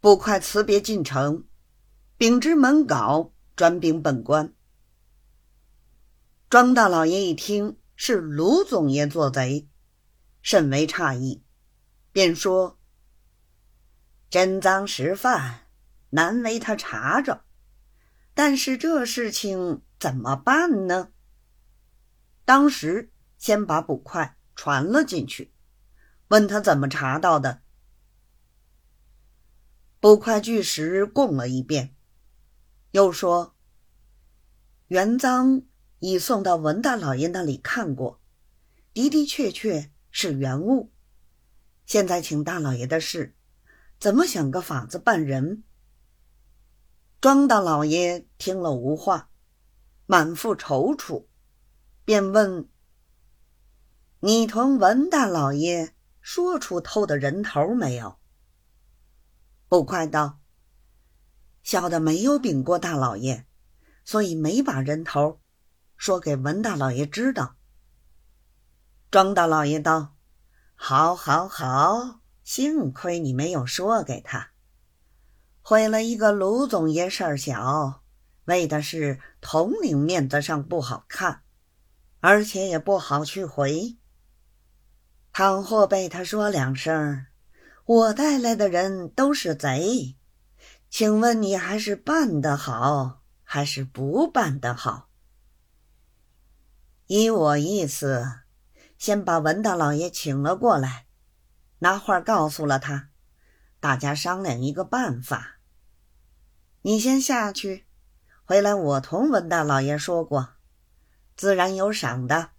捕快辞别进城，秉知门稿，专禀本官。庄大老爷一听是卢总爷做贼，甚为诧异，便说：“真赃实犯，难为他查着。但是这事情怎么办呢？”当时先把捕快传了进去，问他怎么查到的。捕快巨石供了一遍，又说：“原赃已送到文大老爷那里看过，的的确确是原物。现在请大老爷的事，怎么想个法子办人？”庄大老爷听了无话，满腹踌躇，便问：“你同文大老爷说出偷的人头没有？”捕快道：“小的没有禀过大老爷，所以没把人头说给文大老爷知道。”庄大老爷道：“好，好，好，幸亏你没有说给他，毁了一个卢总爷事儿小，为的是统领面子上不好看，而且也不好去回。倘或被他说两声。”我带来的人都是贼，请问你还是办得好，还是不办得好？依我意思，先把文大老爷请了过来，拿话告诉了他，大家商量一个办法。你先下去，回来我同文大老爷说过，自然有赏的。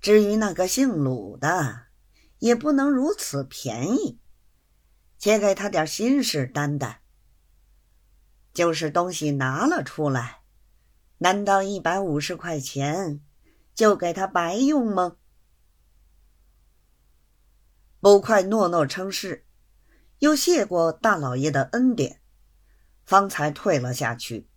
至于那个姓鲁的。也不能如此便宜，且给他点心事担担。就是东西拿了出来，难道一百五十块钱就给他白用吗？捕快诺诺称是，又谢过大老爷的恩典，方才退了下去。